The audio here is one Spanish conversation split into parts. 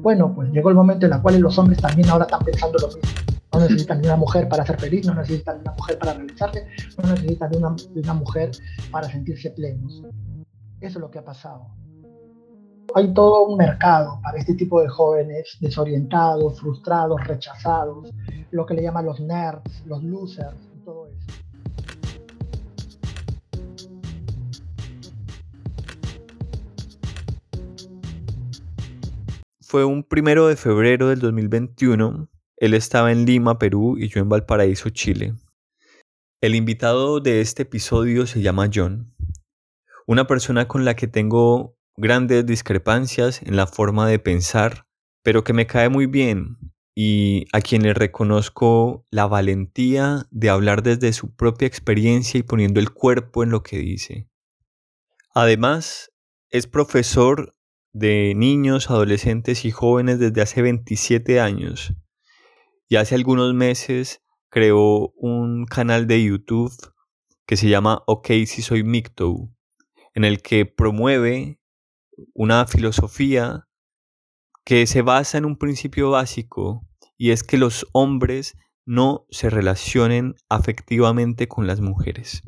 Bueno, pues llegó el momento en el cual los hombres también ahora están pensando lo mismo. No necesitan de una mujer para ser feliz, no necesitan de una mujer para realizarse, no necesitan de una, una mujer para sentirse plenos. Eso es lo que ha pasado. Hay todo un mercado para este tipo de jóvenes desorientados, frustrados, rechazados, lo que le llaman los nerds, los losers Fue un primero de febrero del 2021. Él estaba en Lima, Perú, y yo en Valparaíso, Chile. El invitado de este episodio se llama John, una persona con la que tengo grandes discrepancias en la forma de pensar, pero que me cae muy bien y a quien le reconozco la valentía de hablar desde su propia experiencia y poniendo el cuerpo en lo que dice. Además, es profesor de niños, adolescentes y jóvenes desde hace 27 años y hace algunos meses creó un canal de YouTube que se llama OK si soy Micto, en el que promueve una filosofía que se basa en un principio básico y es que los hombres no se relacionen afectivamente con las mujeres.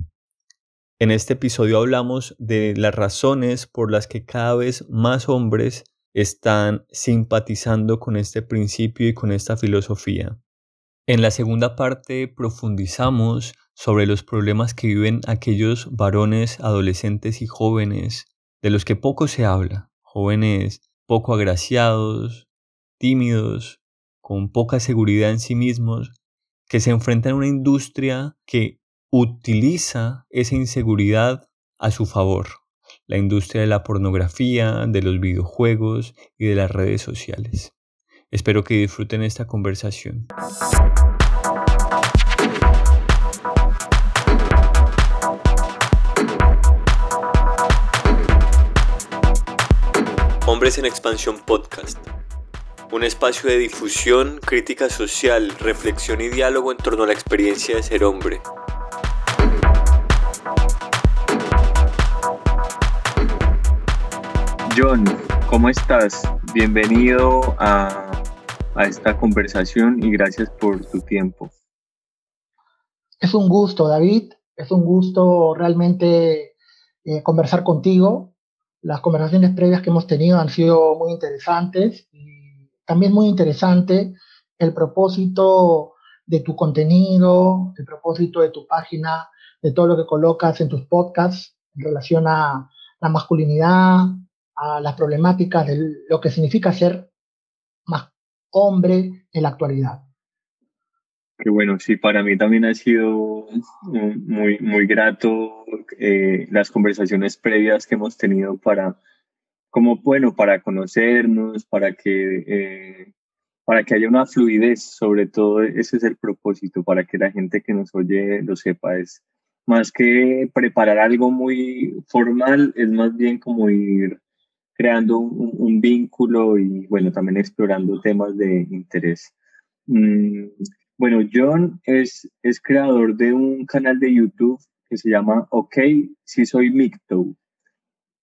En este episodio hablamos de las razones por las que cada vez más hombres están simpatizando con este principio y con esta filosofía. En la segunda parte profundizamos sobre los problemas que viven aquellos varones, adolescentes y jóvenes de los que poco se habla, jóvenes poco agraciados, tímidos, con poca seguridad en sí mismos, que se enfrentan a una industria que utiliza esa inseguridad a su favor. La industria de la pornografía, de los videojuegos y de las redes sociales. Espero que disfruten esta conversación. Hombres en Expansión Podcast. Un espacio de difusión, crítica social, reflexión y diálogo en torno a la experiencia de ser hombre. John, ¿cómo estás? Bienvenido a, esta conversación y gracias por tu tiempo. Es un gusto, David. Es un gusto realmente eh, conversar contigo. Las conversaciones previas que hemos tenido han sido muy interesantes y también muy interesante el propósito de tu contenido, el propósito de tu página, de todo lo que colocas en tus podcasts en relación a la masculinidad, a las problemáticas de lo que significa ser más hombre en la actualidad. Qué bueno, sí, para mí también ha sido muy, muy grato eh, las conversaciones previas que hemos tenido para, como bueno, para conocernos, para que, eh, para que haya una fluidez, sobre todo ese es el propósito, para que la gente que nos oye lo sepa, es más que preparar algo muy formal, es más bien como ir creando un, vínculo y bueno, también explorando temas de interés. Mm, bueno, John es, es creador de un canal de YouTube que se llama OK, si soy Micto.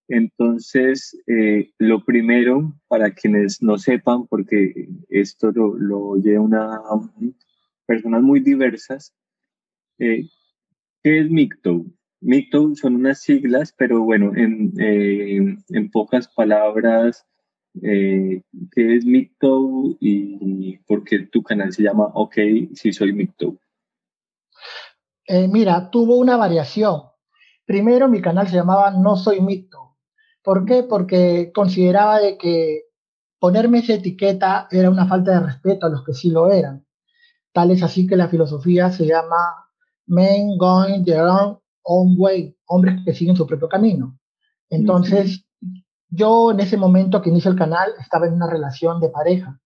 Entonces, eh, lo primero, para quienes no sepan, porque esto lo, lo oye personas muy diversas, eh, ¿qué es Micto? MICTO son unas siglas, pero bueno, en, eh, en pocas palabras, eh, ¿qué es MICTO y por qué tu canal se llama OK si soy MICTO? Eh, mira, tuvo una variación. Primero mi canal se llamaba No Soy MICTO. ¿Por qué? Porque consideraba de que ponerme esa etiqueta era una falta de respeto a los que sí lo eran. Tal es así que la filosofía se llama Men Going Their Own own way, hombres que siguen su propio camino. Entonces, yo en ese momento que inicio el canal estaba en una relación de pareja.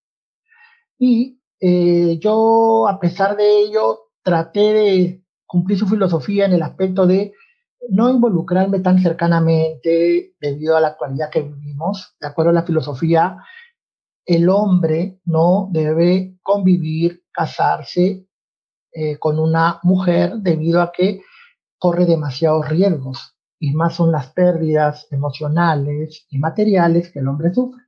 Y eh, yo, a pesar de ello, traté de cumplir su filosofía en el aspecto de no involucrarme tan cercanamente debido a la actualidad que vivimos. De acuerdo a la filosofía, el hombre no debe convivir, casarse eh, con una mujer debido a que corre demasiados riesgos y más son las pérdidas emocionales y materiales que el hombre sufre.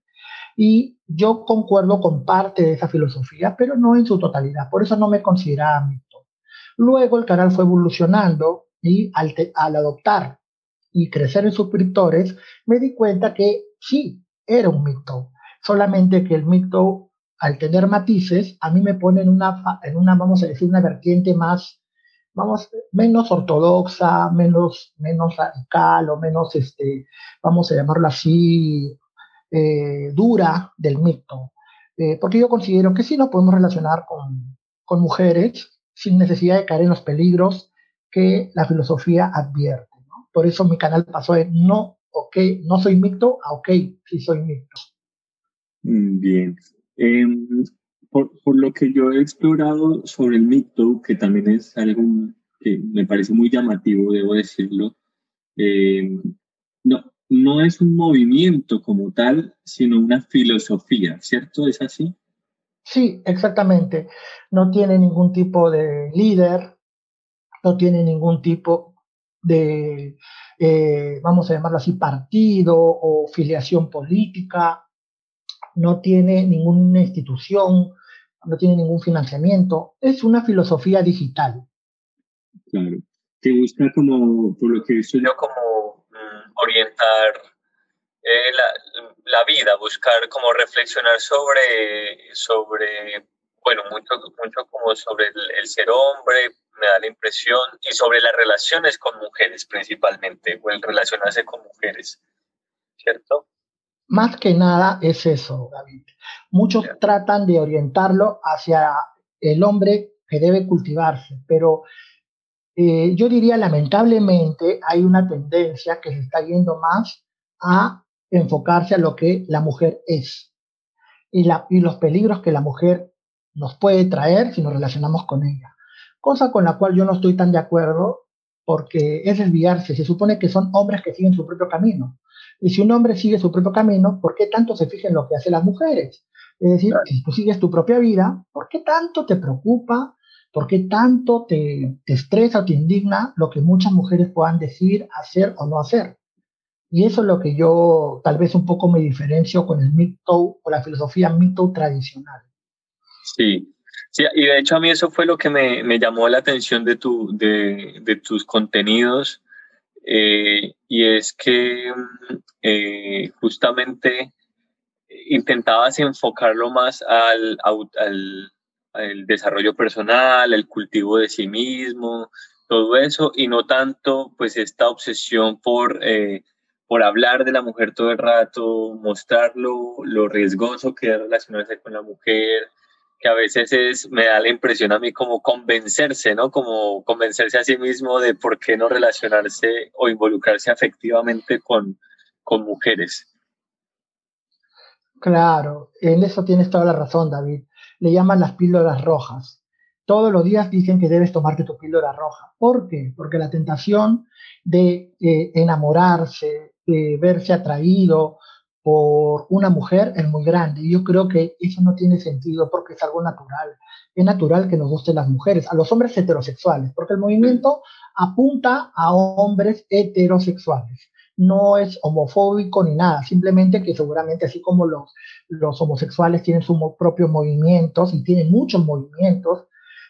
Y yo concuerdo con parte de esa filosofía, pero no en su totalidad. Por eso no me consideraba mito. Luego el canal fue evolucionando y al, al adoptar y crecer en suscriptores, me di cuenta que sí, era un mito. Solamente que el mito, al tener matices, a mí me pone en una, en una vamos a decir, una vertiente más, vamos, menos ortodoxa, menos, menos radical o menos, este, vamos a llamarlo así, eh, dura del mito. Eh, porque yo considero que sí nos podemos relacionar con, con mujeres sin necesidad de caer en los peligros que la filosofía advierte. Por eso mi canal pasó de no, ok, no soy mito a ok, sí soy mito. Mm, bien. Em, por, por, lo que yo he explorado sobre el mito, que también es algo que me parece muy llamativo, debo decirlo, em, no, no es un movimiento como tal, sino una filosofía, ¿cierto? ¿Es así? Sí, exactamente. No tiene ningún tipo de líder, no tiene ningún tipo de, eh, vamos a llamarlo así, partido o filiación política, no tiene ninguna institución, no tiene ningún financiamiento, es una filosofía digital. Claro, que busca como, por lo que he yo, como mm, orientar eh, la, la, vida, buscar como reflexionar sobre, sobre bueno, mucho, mucho como sobre el ser hombre, me da la impresión, y sobre las relaciones con mujeres principalmente, o el relacionarse con mujeres, ¿cierto? Más que nada es eso, David. Muchos tratan de orientarlo hacia el hombre que debe cultivarse, pero eh, yo diría lamentablemente hay una tendencia que se está yendo más a enfocarse a lo que la mujer es y, la, y los peligros que la mujer nos puede traer si nos relacionamos con ella cosa con la cual yo no estoy tan de acuerdo porque es desviarse. Se supone que son hombres que siguen su propio camino. Y si un hombre sigue su propio camino, ¿por qué tanto se fija en lo que hacen las mujeres? Es decir, si tú sigues tu propia vida, ¿por qué tanto te preocupa? ¿Por qué tanto te, te estresa o te indigna lo que muchas mujeres puedan decir, hacer o no hacer? Y eso es lo que yo tal vez un poco me diferencio con el mito o la filosofía mito tradicional. Sí, Sí, y de hecho a mí eso fue lo que me, me llamó la atención de, tu, de, de tus contenidos, eh, y es que eh, justamente intentabas enfocarlo más al, al, al, desarrollo personal, el cultivo de sí mismo, todo eso, y no tanto pues esta obsesión por, eh, por hablar de la mujer todo el rato, mostrar lo, lo riesgoso que es relacionarse con la mujer, que a veces es, me da la impresión a mí como convencerse, ¿no? Como convencerse a sí mismo de por qué no relacionarse o involucrarse afectivamente con, con mujeres. Claro, en eso tienes toda la razón, David. Le llaman las píldoras rojas. Todos los días dicen que debes tomarte tu píldora roja. ¿Por qué? Porque la tentación de eh, enamorarse, de verse atraído por una mujer es muy grande. Y yo creo que eso no tiene sentido porque es algo natural. Es natural que nos gusten las mujeres, a los hombres heterosexuales, porque el movimiento apunta a hombres heterosexuales. No es homofóbico ni nada, simplemente que seguramente así como los, los homosexuales tienen sus propios movimientos y tienen muchos movimientos,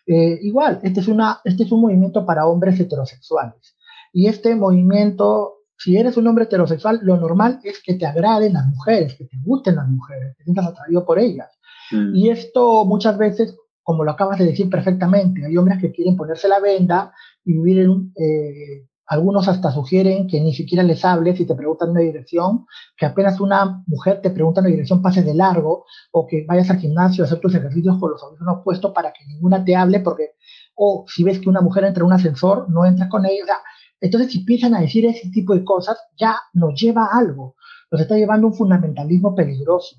eh, igual, este es, una, este es un movimiento para hombres heterosexuales. Y este movimiento si eres un hombre heterosexual, lo normal es que te agraden las mujeres, que te gusten las mujeres, que te sientas atraído por ellas. Mm. Y esto muchas veces, como lo acabas de decir perfectamente, hay hombres que quieren ponerse la venda y vivir en. Eh, algunos hasta sugieren que ni siquiera les hables y te preguntan una dirección, que apenas una mujer te pregunta una dirección pases de largo o que vayas al gimnasio a hacer tus ejercicios con los audífonos puestos para que ninguna te hable porque, o si ves que una mujer entra en un ascensor, no entras con ella. O sea, entonces, si empiezan a decir ese tipo de cosas, ya nos lleva a algo. Nos está llevando un fundamentalismo peligroso.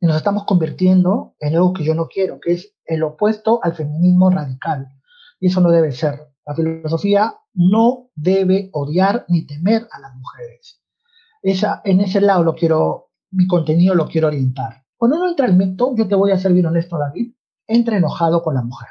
Y nos estamos convirtiendo en algo que yo no quiero, que es el opuesto al feminismo radical. Y eso no debe ser. La filosofía no debe odiar ni temer a las mujeres. Esa, en ese lado lo quiero, mi contenido lo quiero orientar. Cuando uno entra al mito, yo te voy a ser bien honesto, David, entra enojado con la mujer.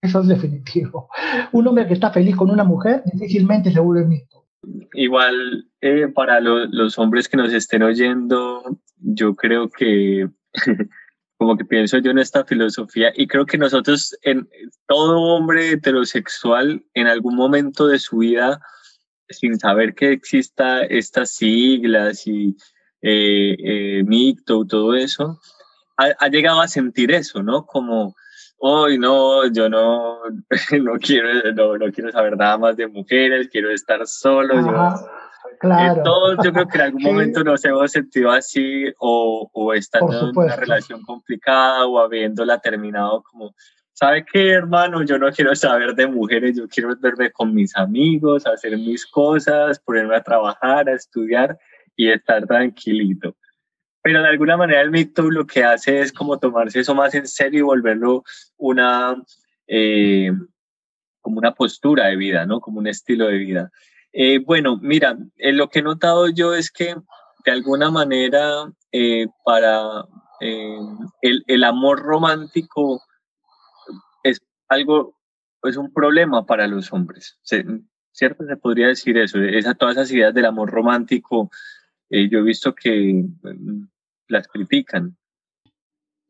Eso es definitivo. Un hombre que está feliz con una mujer difícilmente se vuelve mito. Igual, eh, para los hombres que nos estén oyendo, yo creo que como que pienso yo en esta filosofía y creo que nosotros, en todo hombre heterosexual, en algún momento de su vida, sin saber que exista estas siglas y eh, eh, todo eso, ha, llegado a sentir eso, ¿no? Como, hoy no, yo no, no, quiero, no, quiero saber nada más de mujeres, quiero estar solo. claro. todos yo creo que en algún momento nos hemos sentido así o, o estando en una relación complicada o habiéndola terminado como, ¿sabe qué, hermano? Yo no quiero saber de mujeres, yo quiero verme con mis amigos, hacer mis cosas, ponerme a trabajar, a estudiar y estar tranquilito. Pero de alguna manera el mito lo que hace es como tomarse eso más en serio y volverlo una, eh, como una postura de vida, ¿no? Como un estilo de vida. Eh, bueno, mira, eh, lo que he notado yo es que de alguna manera para el, el amor romántico es algo, es un problema para los hombres, ¿cierto? Se podría decir eso, esa, todas esas ideas del amor romántico eh, yo he visto que mm, las critican.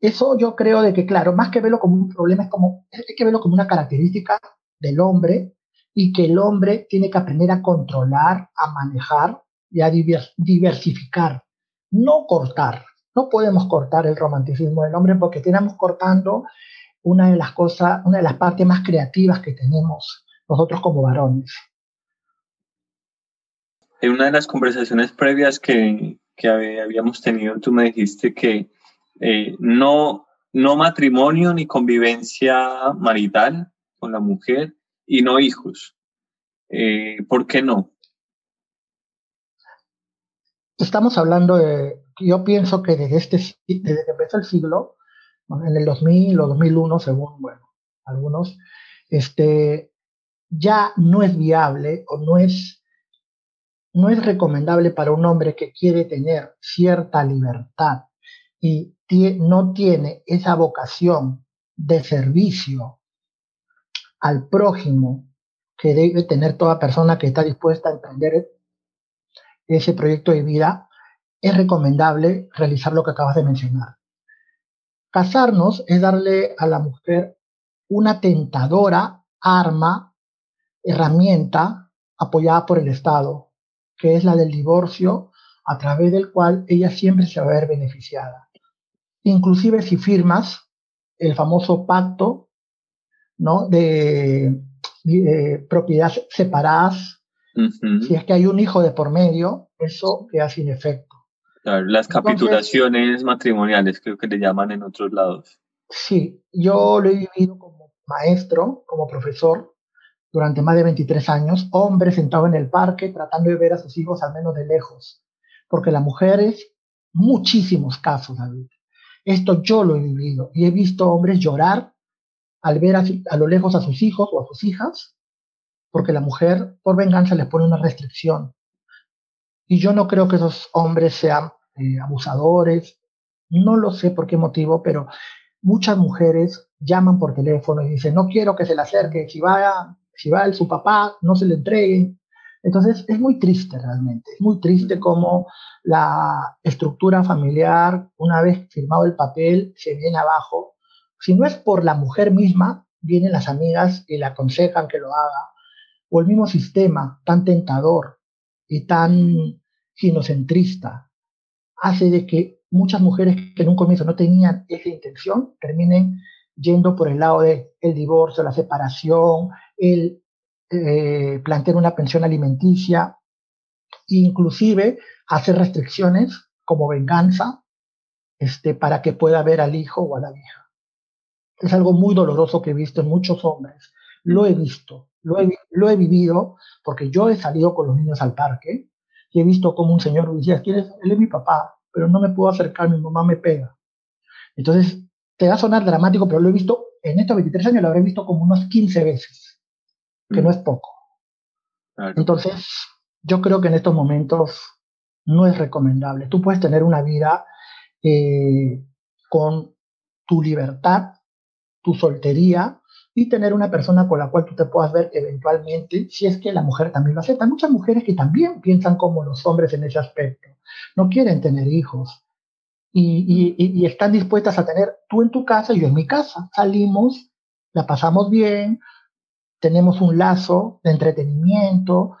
Eso yo creo de que, claro, más que verlo como un problema, es como, hay que verlo como una característica del hombre y que el hombre tiene que aprender a controlar, a manejar y a diversificar, no cortar. No podemos cortar el romanticismo del hombre porque tenemos cortando una de las cosas, una de las partes más creativas que tenemos nosotros como varones. En una de las conversaciones previas que, que habíamos tenido, tú me dijiste que eh, no, no matrimonio ni convivencia marital con la mujer y no hijos. Eh, ¿Por qué no? Estamos hablando de, yo pienso que desde, este, desde que empezó el siglo, en el 2000 o 2001, según, bueno, algunos, este, ya no es viable o no es no es recomendable para un hombre que quiere tener cierta libertad y no tiene esa vocación de servicio al prójimo que debe tener toda persona que está dispuesta a emprender ese proyecto de vida, es recomendable realizar lo que acabas de mencionar. Casarnos es darle a la mujer una tentadora arma, herramienta apoyada por el Estado, que es la del divorcio, a través del cual ella siempre se va a ver beneficiada. Inclusive si firmas el famoso pacto ¿no? de, propiedades separadas, si es que hay un hijo de por medio, eso queda sin efecto. las capitulaciones matrimoniales, creo que le llaman en otros lados. Sí, yo lo he vivido como maestro, como profesor, durante más de 23 años, hombre sentado en el parque tratando de ver a sus hijos al menos de lejos, porque la mujer es muchísimos casos, David. Esto yo lo he vivido y he visto hombres llorar al ver a, lo lejos a sus hijos o a sus hijas, porque la mujer por venganza les pone una restricción. Y yo no creo que esos hombres sean eh, abusadores, no lo sé por qué motivo, pero muchas mujeres llaman por teléfono y dicen, no quiero que se le acerque, si va si va el, su papá, no se le entregue. Entonces es muy triste realmente, es muy triste cómo la estructura familiar, una vez firmado el papel, se viene abajo. Si no es por la mujer misma, vienen las amigas y le aconsejan que lo haga, o el mismo sistema tan tentador y tan ginocentrista hace de que muchas mujeres que en un comienzo no tenían esa intención terminen yendo por el lado del el divorcio, la separación, el eh, plantear una pensión alimenticia, inclusive hacer restricciones como venganza este, para que pueda ver al hijo o a la hija. Es algo muy doloroso que he visto en muchos hombres. Lo he visto, lo he, lo he vivido, porque yo he salido con los niños al parque y he visto como un señor decía, ¿quieres? Él es mi papá, pero no me puedo acercar, mi mamá me pega. Entonces, te va a sonar dramático, pero lo he visto, en estos 23 años lo habré visto como unos 15 veces, que no mm. es poco. Entonces, yo creo que en estos momentos no es recomendable. Tú puedes tener una vida eh, con tu libertad, tu soltería y tener una persona con la cual tú te puedas ver eventualmente, si es que la mujer también lo acepta. Hay muchas mujeres que también piensan como los hombres en ese aspecto. No quieren tener hijos, y, están dispuestas a tener tú en tu casa y yo en mi casa. Salimos, la pasamos bien, tenemos un lazo de entretenimiento,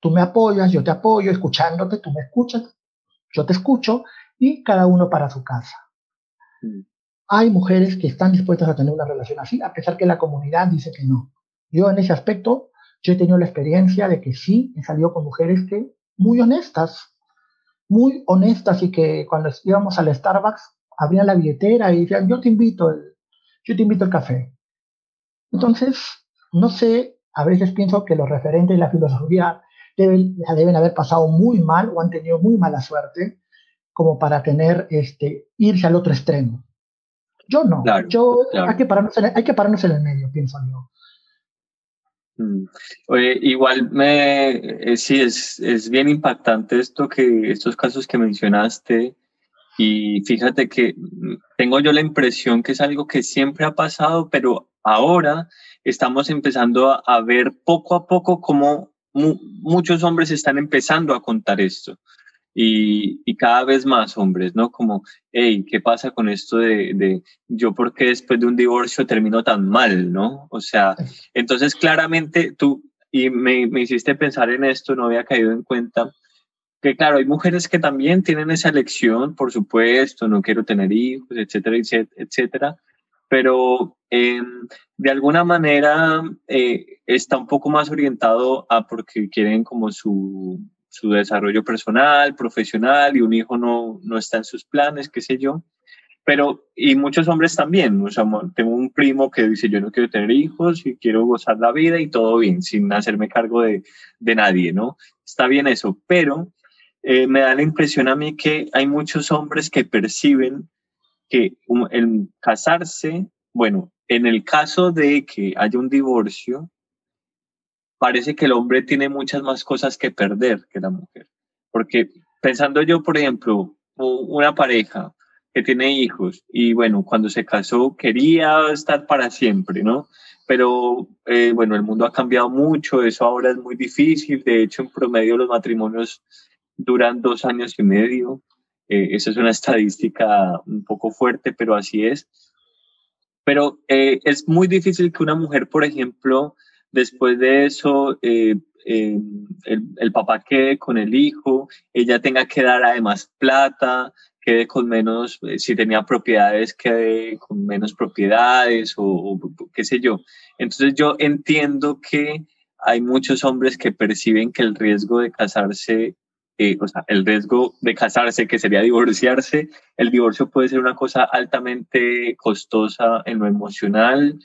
tú me apoyas, yo te apoyo, escuchándote, tú me escuchas, yo te escucho y cada uno para su casa. Mm. Hay mujeres que están dispuestas a tener una relación así, a pesar que la comunidad dice que no. Yo en ese aspecto, yo he tenido la experiencia de que sí, he salido con mujeres que muy honestas, muy honestas y que cuando íbamos al Starbucks abrían la billetera y decían, yo te invito, el, yo te invito el café. Entonces, no sé, a veces pienso que los referentes de la filosofía deben, deben haber pasado muy mal o han tenido muy mala suerte como para tener, este, irse al otro extremo. Yo no, yo Hay, que pararnos en, hay que pararnos en el medio, pienso yo. Mm. igual me eh, sí es, es bien impactante esto que estos casos que mencionaste y fíjate que mm, tengo yo la impresión que es algo que siempre ha pasado, pero ahora estamos empezando a, ver poco a poco cómo muchos hombres están empezando a contar esto y, cada vez más hombres, ¿no? Como, hey, ¿qué pasa con esto de, de, yo por qué después de un divorcio termino tan mal, ¿no? O sea, entonces claramente tú, y me, me hiciste pensar en esto, no había caído en cuenta, que claro, hay mujeres que también tienen esa elección, por supuesto, no quiero tener hijos, etcétera, etcétera, pero em, de alguna manera eh, está un poco más orientado a porque quieren como su, su desarrollo personal, profesional y un hijo no, no está en sus planes, qué sé yo. Pero, y muchos hombres también, o sea, tengo un primo que dice, yo no quiero tener hijos y quiero gozar la vida y todo bien, sin hacerme cargo de, de nadie, ¿no? Está bien eso, pero eh, me da la impresión a mí que hay muchos hombres que perciben que el casarse, bueno, en el caso de que haya un divorcio, parece que el hombre tiene muchas más cosas que perder que la mujer. Porque pensando yo, por ejemplo, una pareja que tiene hijos y bueno, cuando se casó quería estar para siempre, ¿no? Pero eh, bueno, el mundo ha cambiado mucho, eso ahora es muy difícil, de hecho en promedio los matrimonios duran dos años y medio, eh, esa es una estadística un poco fuerte, pero así es. Pero eh, es muy difícil que una mujer, por ejemplo, Después de eso, eh, eh, el, papá quede con el hijo, ella tenga que dar además plata, quede con menos, eh, si tenía propiedades, quede con menos propiedades o, qué sé yo. Entonces yo entiendo que hay muchos hombres que perciben que el riesgo de casarse, o sea, el riesgo de casarse, que sería divorciarse, el divorcio puede ser una cosa altamente costosa en lo emocional,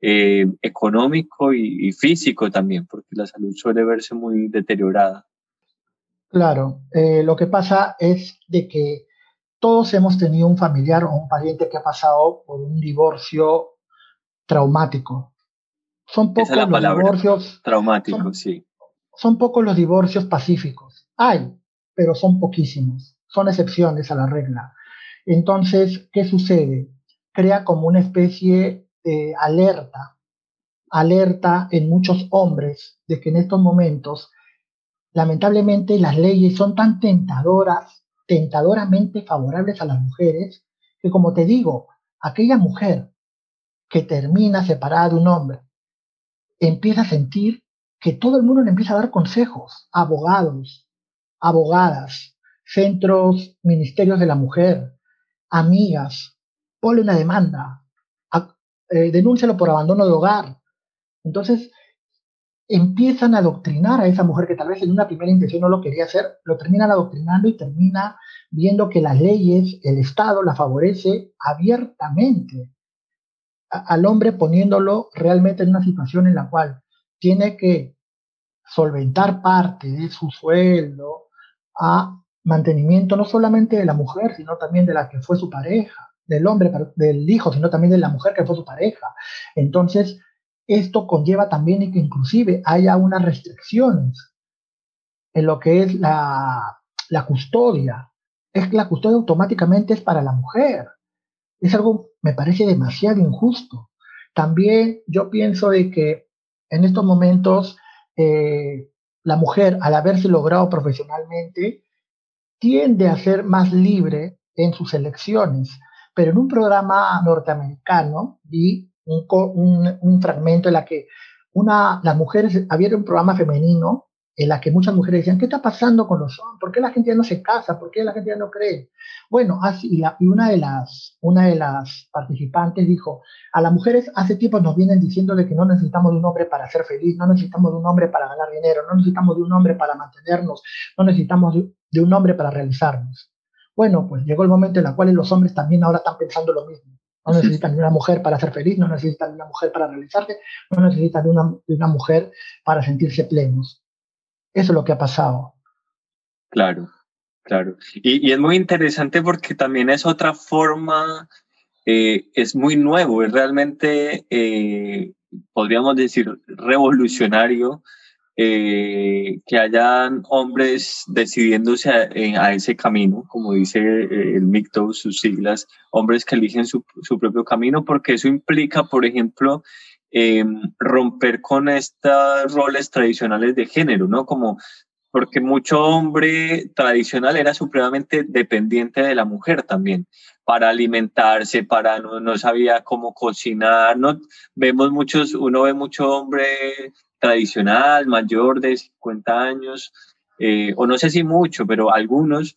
eh, económico y, físico también, porque la salud suele verse muy deteriorada. Claro, eh, lo que pasa es de que todos hemos tenido un familiar o un pariente que ha pasado por un divorcio traumático. Son pocos los divorcios traumáticos, sí. Son pocos los divorcios pacíficos. Hay, pero son poquísimos. Son excepciones a la regla. Entonces, ¿qué sucede? Crea como una especie alerta, alerta en muchos hombres de que en estos momentos, lamentablemente, las leyes son tan tentadoras, tentadoramente favorables a las mujeres, que como te digo, aquella mujer que termina separada de un hombre, empieza a sentir que todo el mundo le empieza a dar consejos, abogados, abogadas, centros, ministerios de la mujer, amigas, ponle una demanda, eh, denúncialo por abandono de hogar. Entonces, empiezan a adoctrinar a esa mujer que tal vez en una primera intención no lo quería hacer, lo terminan adoctrinando y termina viendo que las leyes, el Estado la favorece abiertamente al hombre poniéndolo realmente en una situación en la cual tiene que solventar parte de su sueldo a mantenimiento no solamente de la mujer, sino también de la que fue su pareja del hombre, del hijo, sino también de la mujer que fue su pareja. Entonces, esto conlleva también que inclusive haya unas restricciones en lo que es la, la custodia. Es que la custodia automáticamente es para la mujer. Es algo, me parece demasiado injusto. También yo pienso de que en estos momentos eh, la mujer, al haberse logrado profesionalmente, tiende a ser más libre en sus elecciones, pero en un programa norteamericano vi un, un, fragmento en la que una, las mujeres, había un programa femenino en la que muchas mujeres decían, ¿qué está pasando con los hombres? ¿Por qué la gente ya no se casa? ¿Por qué la gente ya no cree? Bueno, así, y, y una, de las, una de las participantes dijo, a las mujeres hace tiempo nos vienen diciendo de que no necesitamos de un hombre para ser feliz, no necesitamos de un hombre para ganar dinero, no necesitamos de un hombre para mantenernos, no necesitamos de, un hombre para realizarnos. Bueno, pues llegó el momento en el cual los hombres también ahora están pensando lo mismo. No necesitan de una mujer para ser feliz, no necesitan de una mujer para realizarse, no necesitan de una, de una mujer para sentirse plenos. Eso es lo que ha pasado. Claro, claro. Y, es muy interesante porque también es otra forma, eh, es muy nuevo, es realmente, eh, podríamos decir, revolucionario. Eh, que hayan hombres decidiéndose a, ese camino, como dice el MICTO, sus siglas, hombres que eligen su, su propio camino, porque eso implica, por ejemplo, Em, romper con estos roles tradicionales de género, ¿no? Como porque mucho hombre tradicional era supremamente dependiente de la mujer también, para alimentarse, para no, no sabía cómo cocinar, ¿no? Vemos muchos, uno ve mucho hombre tradicional, mayor de 50 años, eh, o no sé si mucho, pero algunos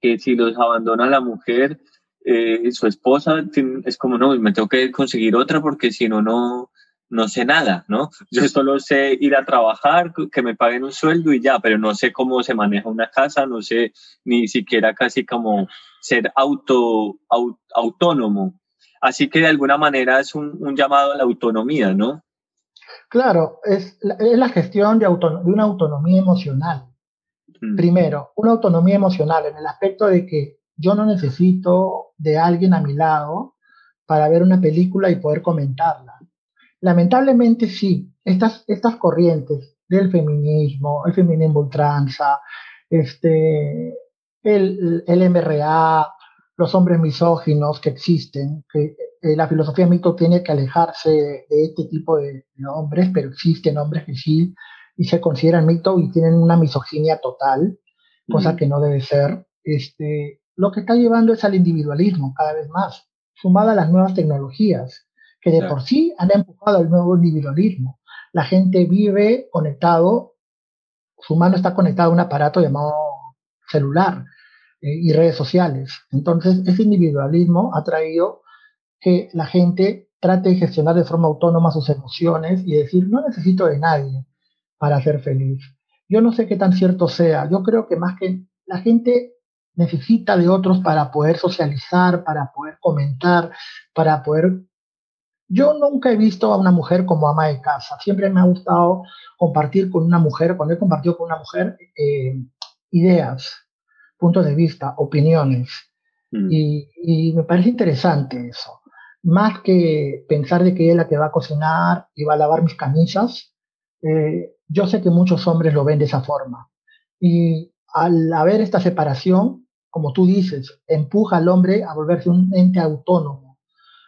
que si los abandona la mujer, eh, su esposa es como, no, me tengo que conseguir otra porque si no, no, no sé nada, ¿no? Yo solo sé ir a trabajar, que me paguen un sueldo y ya, pero no sé cómo se maneja una casa, no sé ni siquiera casi como ser auto, autónomo. Así que de alguna manera es un, llamado a la autonomía, ¿no? Claro, es la, es la gestión de, de, una autonomía emocional. Mm. Primero, una autonomía emocional en el aspecto de que yo no necesito de alguien a mi lado para ver una película y poder comentarla. Lamentablemente sí, estas, estas corrientes del feminismo, el feminismo ultranza, este, el, el MRA, los hombres misóginos que existen, que eh, la filosofía mito tiene que alejarse de, este tipo de, hombres, pero existen hombres que sí y se consideran mito y tienen una misoginia total, cosa que no debe ser. Este, lo que está llevando es al individualismo cada vez más, sumada a las nuevas tecnologías, que de por sí han empujado al nuevo individualismo. La gente vive conectado, su mano está conectada a un aparato llamado celular eh, y redes sociales. Entonces, ese individualismo ha traído que la gente trate de gestionar de forma autónoma sus emociones y decir, no necesito de nadie para ser feliz. Yo no sé qué tan cierto sea. Yo creo que más que la gente necesita de otros para poder socializar, para poder comentar, para poder... Yo nunca he visto a una mujer como ama de casa. Siempre me ha gustado compartir con una mujer, cuando he compartido con una mujer, eh, ideas, puntos de vista, opiniones. Mm. Y, me parece interesante eso. Más que pensar de que ella es la que va a cocinar y va a lavar mis camisas, eh, yo sé que muchos hombres lo ven de esa forma. Y al haber esta separación, como tú dices, empuja al hombre a volverse un ente autónomo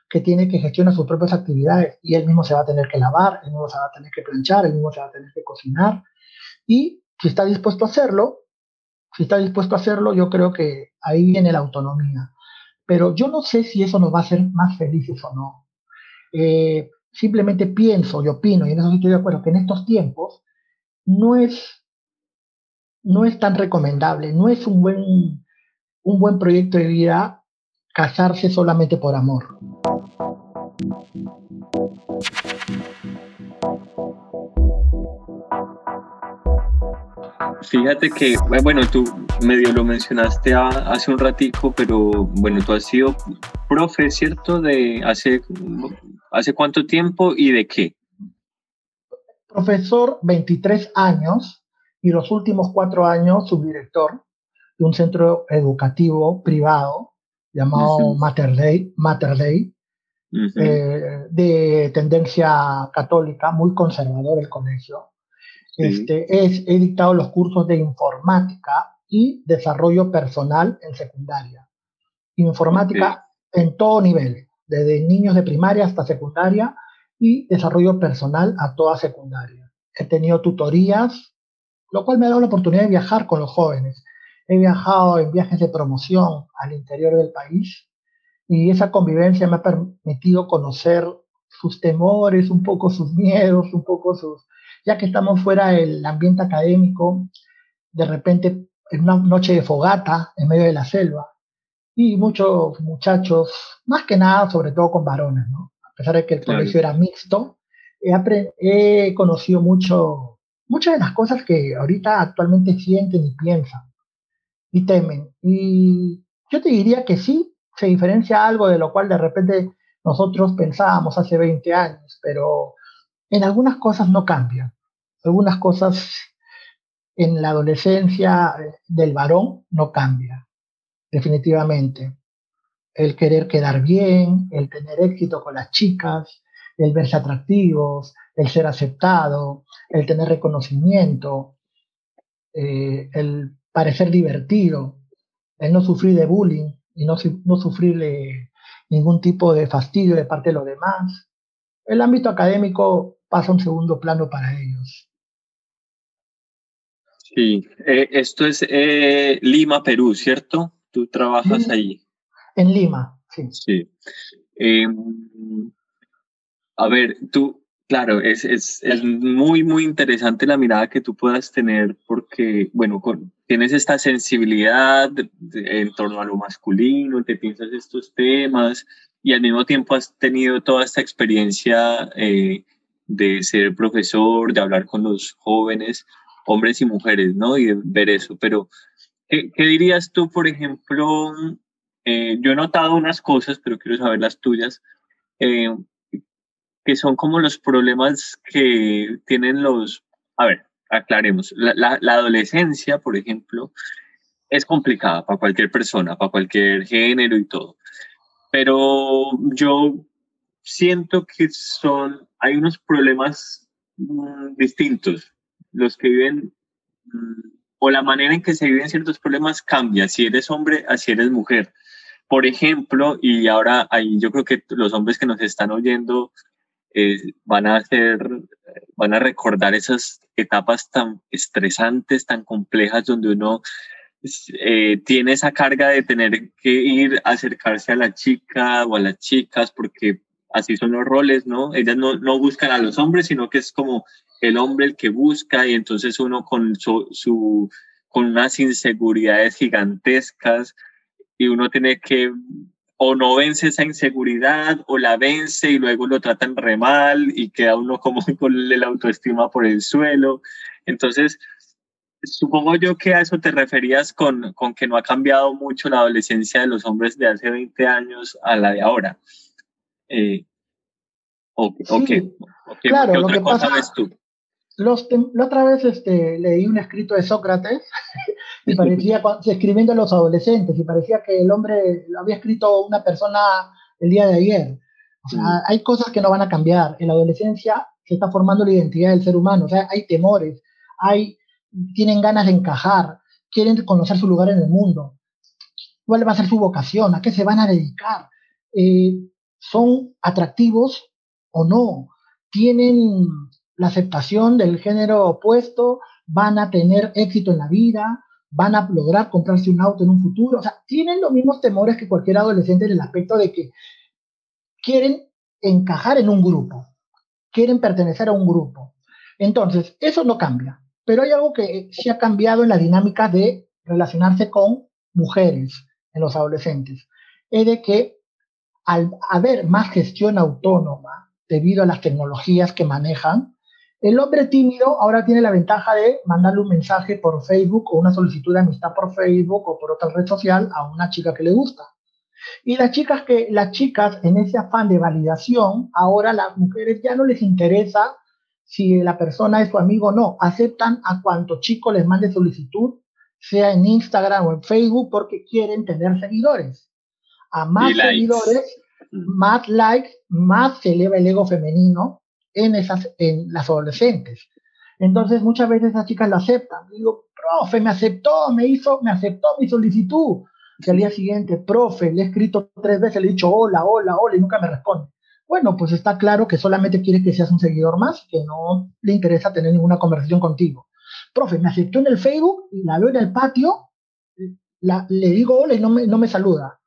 que tiene que gestionar sus propias actividades y él mismo se va a tener que lavar, él mismo se va a tener que planchar, él mismo se va a tener que cocinar. Y si está dispuesto a hacerlo, si está dispuesto a hacerlo, yo creo que ahí viene la autonomía. Pero yo no sé si eso nos va a hacer más felices o no. Eh, simplemente pienso y opino, y en eso estoy de acuerdo, que en estos tiempos no es, no es tan recomendable, no es un buen un buen proyecto de vida casarse solamente por amor. Fíjate que, bueno, tú medio lo mencionaste hace un ratico, pero bueno, tú has sido profe, ¿cierto? De hace, hace cuánto tiempo y de qué? Profesor, 23 años y los últimos cuatro años subdirector de un centro educativo privado llamado Dei eh, de tendencia católica, muy conservador el colegio. Este, es, he dictado los cursos de informática y desarrollo personal en secundaria. Informática en todo nivel, desde niños de primaria hasta secundaria y desarrollo personal a toda secundaria. He tenido tutorías, lo cual me ha dado la oportunidad de viajar con los jóvenes he viajado en viajes de promoción al interior del país y esa convivencia me ha permitido conocer sus temores, un poco sus miedos, un poco sus, ya que estamos fuera del ambiente académico, de repente en una noche de fogata en medio de la selva, y muchos muchachos, más que nada, sobre todo con varones, ¿no? A pesar de que el colegio era mixto, he, he conocido mucho, muchas de las cosas que ahorita actualmente sienten y piensan y temen. Y yo te diría que sí, se diferencia algo de lo cual de repente nosotros pensábamos hace 20 años, pero en algunas cosas no cambian. Algunas cosas en la adolescencia del varón no cambia, definitivamente. El querer quedar bien, el tener éxito con las chicas, el verse atractivos, el ser aceptado, el tener reconocimiento, eh, el parecer divertido, el no sufrir de bullying y no, no sufrir ningún tipo de fastidio de parte de los demás. El ámbito académico pasa a un segundo plano para ellos. Sí, eh, esto es eh, Lima, Perú, ¿cierto? Tú trabajas ahí. En Lima, sí. Sí. Em, a ver, tú, claro, es, es, es, muy, muy interesante la mirada que tú puedas tener porque, bueno, tienes esta sensibilidad en torno a lo masculino, te piensas estos temas y al mismo tiempo has tenido toda esta experiencia eh, de ser profesor, de hablar con los jóvenes hombres y mujeres, ¿no? Y ver eso. Pero, ¿qué, dirías tú, por ejemplo? Eh, yo he notado unas cosas, pero quiero saber las tuyas, eh, que son como los problemas que tienen los, a ver, aclaremos, la, la adolescencia, por ejemplo, es complicada para cualquier persona, para cualquier género y todo. Pero yo siento que son, hay unos problemas mm, distintos los que viven mm, o la manera en que se viven ciertos problemas cambia, si eres hombre, así eres mujer. Por ejemplo, y ahora ahí yo creo que los hombres que nos están oyendo eh, van a hacer, van a recordar esas etapas tan estresantes, tan complejas, donde uno eh, tiene esa carga de tener que ir a acercarse a la chica o a las chicas, porque así son los roles, ¿no? Ellas no, no buscan a los hombres, sino que es como el hombre el que busca y entonces uno con su, con unas inseguridades gigantescas y uno tiene que o no vence esa inseguridad o la vence y luego lo tratan re mal y queda uno como con la autoestima por el suelo. Entonces, supongo yo que a eso te referías con, con que no ha cambiado mucho la adolescencia de los hombres de hace 20 años a la de ahora. Eh, o, qué, claro, lo que pasa, ves tú? Los, la otra vez este, leí un escrito de Sócrates y parecía, escribiendo a los adolescentes, y parecía que el hombre lo había escrito una persona el día de ayer. O sea, mm. hay cosas que no van a cambiar. En la adolescencia se está formando la identidad del ser humano. O sea, hay temores, hay, tienen ganas de encajar, quieren conocer su lugar en el mundo. ¿Cuál va a ser su vocación? ¿A qué se van a dedicar? Eh, ¿Son atractivos o no? ¿Tienen la aceptación del género opuesto, van a tener éxito en la vida, van a lograr comprarse un auto en un futuro. O sea, tienen los mismos temores que cualquier adolescente en el aspecto de que quieren encajar en un grupo, quieren pertenecer a un grupo. Entonces, eso no cambia. Pero hay algo que sí ha cambiado en la dinámica de relacionarse con mujeres en los adolescentes. Es de que al haber más gestión autónoma debido a las tecnologías que manejan, el hombre tímido ahora tiene la ventaja de mandarle un mensaje por Facebook o una solicitud de amistad por Facebook o por otra red social a una chica que le gusta. Y las chicas que las chicas en ese afán de validación, ahora las mujeres ya no les interesa si la persona es su amigo o no, aceptan a cuanto chico les mande solicitud, sea en Instagram o en Facebook, porque quieren tener seguidores. A más seguidores, más likes, más se eleva el ego femenino en, esas, en las adolescentes. Entonces muchas veces las chicas lo aceptan. digo, profe, me aceptó, me hizo, me aceptó mi solicitud. Y al día siguiente, profe, le he escrito tres veces, le he dicho hola, hola, hola y nunca me responde. Bueno, pues está claro que solamente quiere que seas un seguidor más, que no le interesa tener ninguna conversación contigo. Profe, me aceptó en el Facebook y la veo en el patio, le digo hola y no me, no me saluda.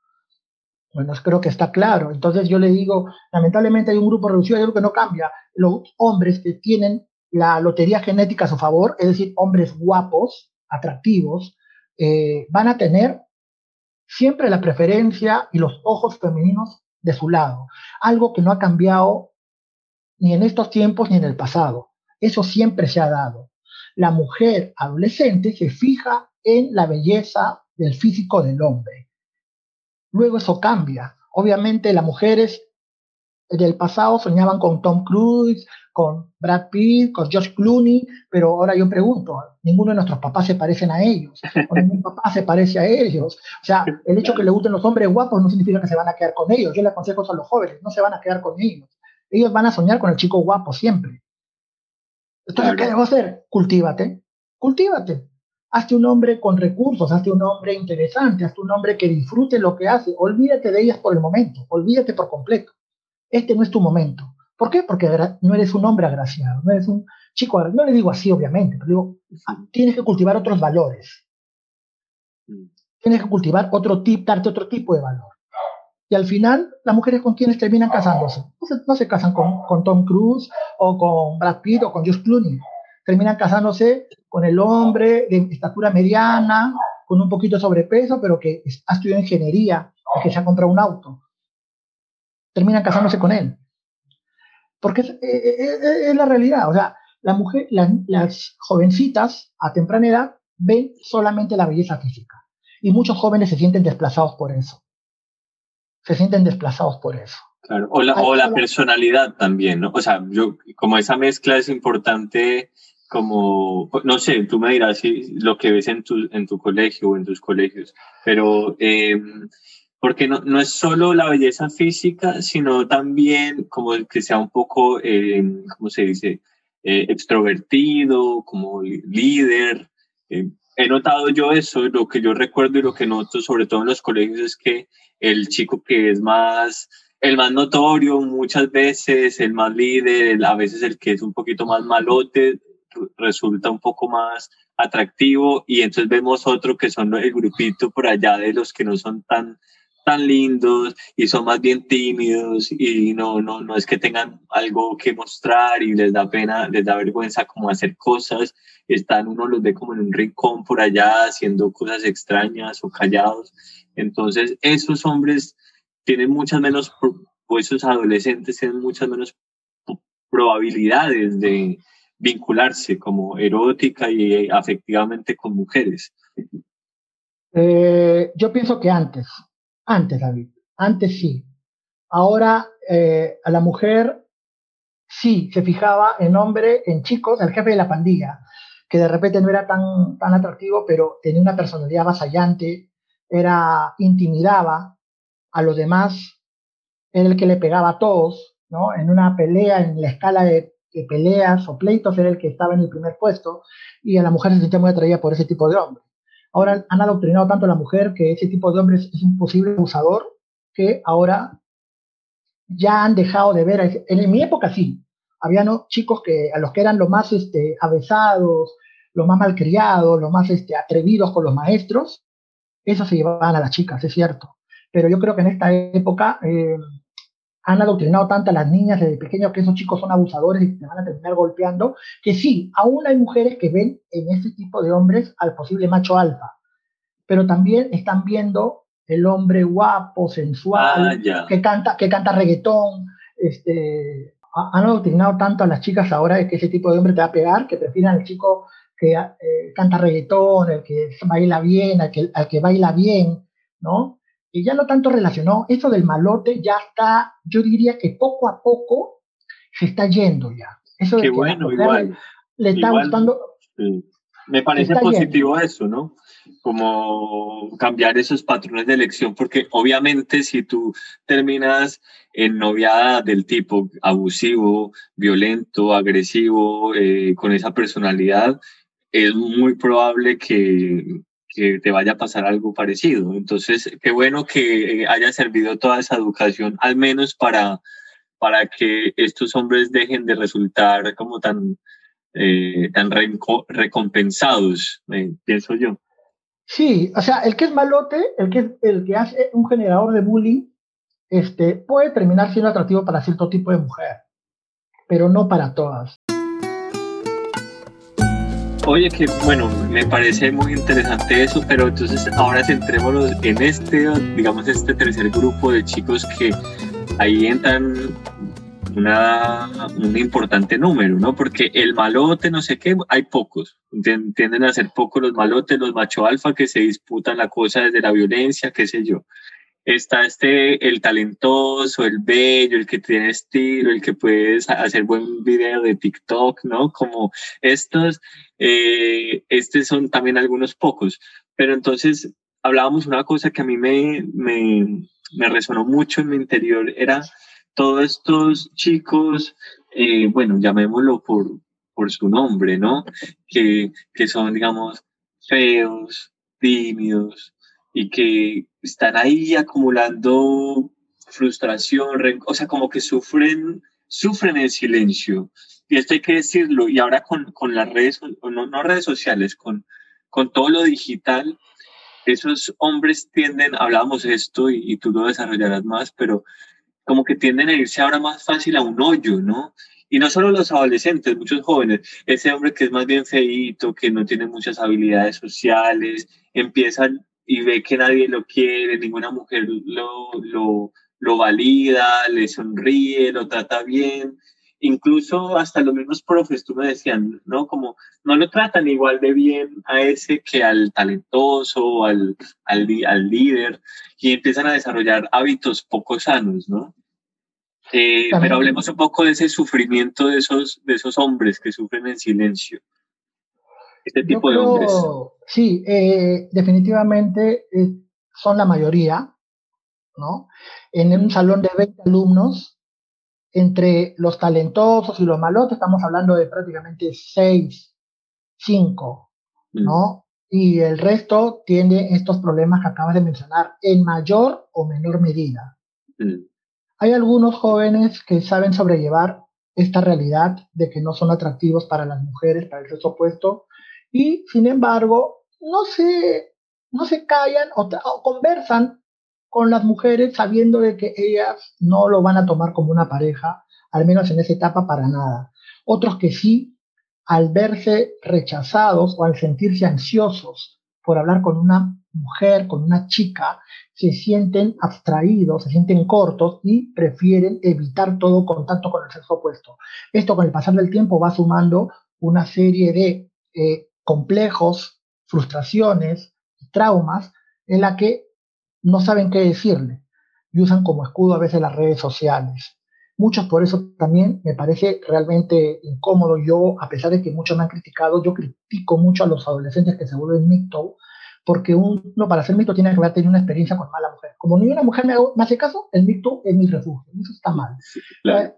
Bueno, creo que está claro. Entonces yo le digo, lamentablemente hay un grupo reducido, hay algo que no cambia. Los hombres que tienen la lotería genética a su favor, es decir, hombres guapos, atractivos, eh, van a tener siempre la preferencia y los ojos femeninos de su lado. Algo que no ha cambiado ni en estos tiempos ni en el pasado. Eso siempre se ha dado. La mujer adolescente se fija en la belleza del físico del hombre. Luego eso cambia. Obviamente las mujeres del pasado soñaban con Tom Cruise, con Brad Pitt, con George Clooney, pero ahora yo pregunto, ninguno de nuestros papás se parecen a ellos, o ningún papá se parece a ellos. O sea, el hecho que le gusten los hombres guapos no significa que se van a quedar con ellos. Yo le aconsejo a los jóvenes, no se van a quedar con ellos. Ellos van a soñar con el chico guapo siempre. Entonces, ¿qué debo hacer? Cultívate, cultívate. Hazte un hombre con recursos, hazte un hombre interesante, hazte un hombre que disfrute lo que hace. Olvídate de ellas por el momento, olvídate por completo. Este no es tu momento. ¿Por qué? Porque no eres un hombre agraciado, no eres un chico, no le digo así obviamente, pero digo, tienes que cultivar otros valores. Mm. Tienes que cultivar otro tipo, darte otro tipo de valor. Y al final, las mujeres con quienes terminan casándose. No se, casan con, con, Tom Cruise o con Brad Pitt o con Josh Clooney. Terminan casándose con el hombre de estatura mediana, con un poquito de sobrepeso, pero que ha estudiado ingeniería y que se ha comprado un auto terminan casándose con él. Porque es, es, la realidad. O sea, la mujer, las jovencitas a temprana edad ven solamente la belleza física. Y muchos jóvenes se sienten desplazados por eso. Se sienten desplazados por eso. Claro. O la, o la personalidad también, ¿no? O sea, yo, como esa mezcla es importante, como, no sé, tú me dirás si lo que ves en tu, en tu colegio o en tus colegios, pero eh, porque no, no, es solo la belleza física, sino también como que sea un poco, eh, ¿cómo se dice?, eh, extrovertido, como líder. Eh, he notado yo eso, lo que yo recuerdo y lo que noto, sobre todo en los colegios, es que el chico que es más, el más notorio muchas veces, el más líder, a veces el que es un poquito más malote, resulta un poco más atractivo y entonces vemos otro que son el grupito por allá de los que no son tan tan lindos y son más bien tímidos y no, no, no es que tengan algo que mostrar y les da pena, les da vergüenza como hacer cosas, están, uno los ve como en un rincón por allá haciendo cosas extrañas o callados. Entonces, esos hombres tienen muchas menos, o esos adolescentes tienen muchas menos probabilidades de vincularse como erótica y afectivamente con mujeres. Eh, yo pienso que antes, antes, David. Antes sí. Ahora eh, a la mujer sí se fijaba en hombre, en chicos, el jefe de la pandilla, que de repente no era tan, tan atractivo, pero tenía una personalidad vasallante, era, intimidaba a los demás, era el que le pegaba a todos, ¿no? En una pelea, en la escala de peleas o pleitos, era el que estaba en el primer puesto, y a la mujer se sentía muy atraída por ese tipo de hombre. Ahora han adoctrinado tanto a la mujer que ese tipo de hombres es un posible abusador que ahora ya han dejado de ver. En, mi época sí, había chicos que a los que eran los más este, avesados, los más malcriados, los más este, atrevidos con los maestros, esos se llevaban a las chicas, es cierto. Pero yo creo que en esta época eh, han adoctrinado tanto a las niñas desde pequeños que esos chicos son abusadores y se van a terminar golpeando, que sí, aún hay mujeres que ven en ese tipo de hombres al posible macho alfa, pero también están viendo el hombre guapo, sensual, ah, que, canta, que canta reggaetón, este, han adoctrinado tanto a las chicas ahora de que ese tipo de hombre te va a pegar, que prefieren al chico que eh, canta reggaetón, el que baila bien, al que, al que baila bien, ¿no? Y ya no tanto relacionó, eso del malote ya está, yo diría que poco a poco se está yendo ya. Eso de que bueno, igual. Le, está gustando. Me parece positivo eso, ¿no? Como cambiar esos patrones de elección, porque obviamente si tú terminas en noviada del tipo abusivo, violento, agresivo, eh, con esa personalidad, es muy probable que que te vaya a pasar algo parecido. Entonces, qué bueno que haya servido toda esa educación, al menos para, para que estos hombres dejen de resultar como tan, eh, tan recompensados, pienso yo. Sí, o sea, el que es malote, el que, el que hace un generador de bullying, este, puede terminar siendo atractivo para cierto tipo de mujer, pero no para todas. Oye, que bueno, me parece muy interesante eso, pero entonces ahora centrémonos en este, digamos, este tercer grupo de chicos que ahí entran una, un importante número, ¿no? Porque el malote, no sé qué, hay pocos. Tienden a ser pocos los malotes, los macho alfa que se disputan la cosa desde la violencia, qué sé yo. Está este, el talentoso, el bello, el que tiene estilo, el que puede hacer buen video de TikTok, ¿no? Como estos, eh, estos son también algunos pocos. Pero entonces hablábamos una cosa que a mí me, me, me resonó mucho en mi interior, era todos estos chicos, eh, bueno, llamémoslo por, por su nombre, ¿no? Que, que son, digamos, feos, tímidos y que están ahí acumulando frustración, o sea, como que sufren, sufren el silencio. Y esto hay que decirlo, y ahora con, con las redes, no, no redes sociales, con, con todo lo digital, esos hombres tienden, hablábamos esto y, y, tú lo desarrollarás más, pero como que tienden a irse ahora más fácil a un hoyo, ¿no? Y no solo los adolescentes, muchos jóvenes, ese hombre que es más bien feíto, que no tiene muchas habilidades sociales, empiezan y ve que nadie lo quiere, ninguna mujer lo, lo, lo valida, le sonríe, lo trata bien, incluso hasta los mismos profes, tú me decían, ¿no? Como no lo tratan igual de bien a ese que al talentoso, al, al, al líder, y empiezan a desarrollar hábitos poco sanos, ¿no? Eh, pero hablemos un poco de ese sufrimiento de esos, de esos hombres que sufren en silencio. Este tipo de hombres. Sí, eh, definitivamente eh, son la mayoría, ¿no? En un salón de 20 alumnos, entre los talentosos y los malotes, estamos hablando de prácticamente 6, 5, mm. ¿no? Y el resto tiene estos problemas que acabas de mencionar, en mayor o menor medida. Mm. Hay algunos jóvenes que saben sobrellevar esta realidad de que no son atractivos para las mujeres, para el sexo opuesto, y sin embargo, no se, no se callan o, conversan con las mujeres sabiendo de que ellas no lo van a tomar como una pareja, al menos en esa etapa para nada. Otros que sí, al verse rechazados o al sentirse ansiosos por hablar con una mujer, con una chica, se sienten abstraídos, se sienten cortos y prefieren evitar todo contacto con el sexo opuesto. Esto con el pasar del tiempo va sumando una serie de eh, complejos, frustraciones, traumas en la que no saben qué decirle y usan como escudo a veces las redes sociales. Muchos por eso también me parece realmente incómodo. Yo, a pesar de que muchos me han criticado, yo critico mucho a los adolescentes que se vuelven mito porque uno para ser mito tiene que haber tenido una experiencia con mala mujer. Como ni una mujer me, hace caso, el mito es mi refugio. Eso está mal. Eh,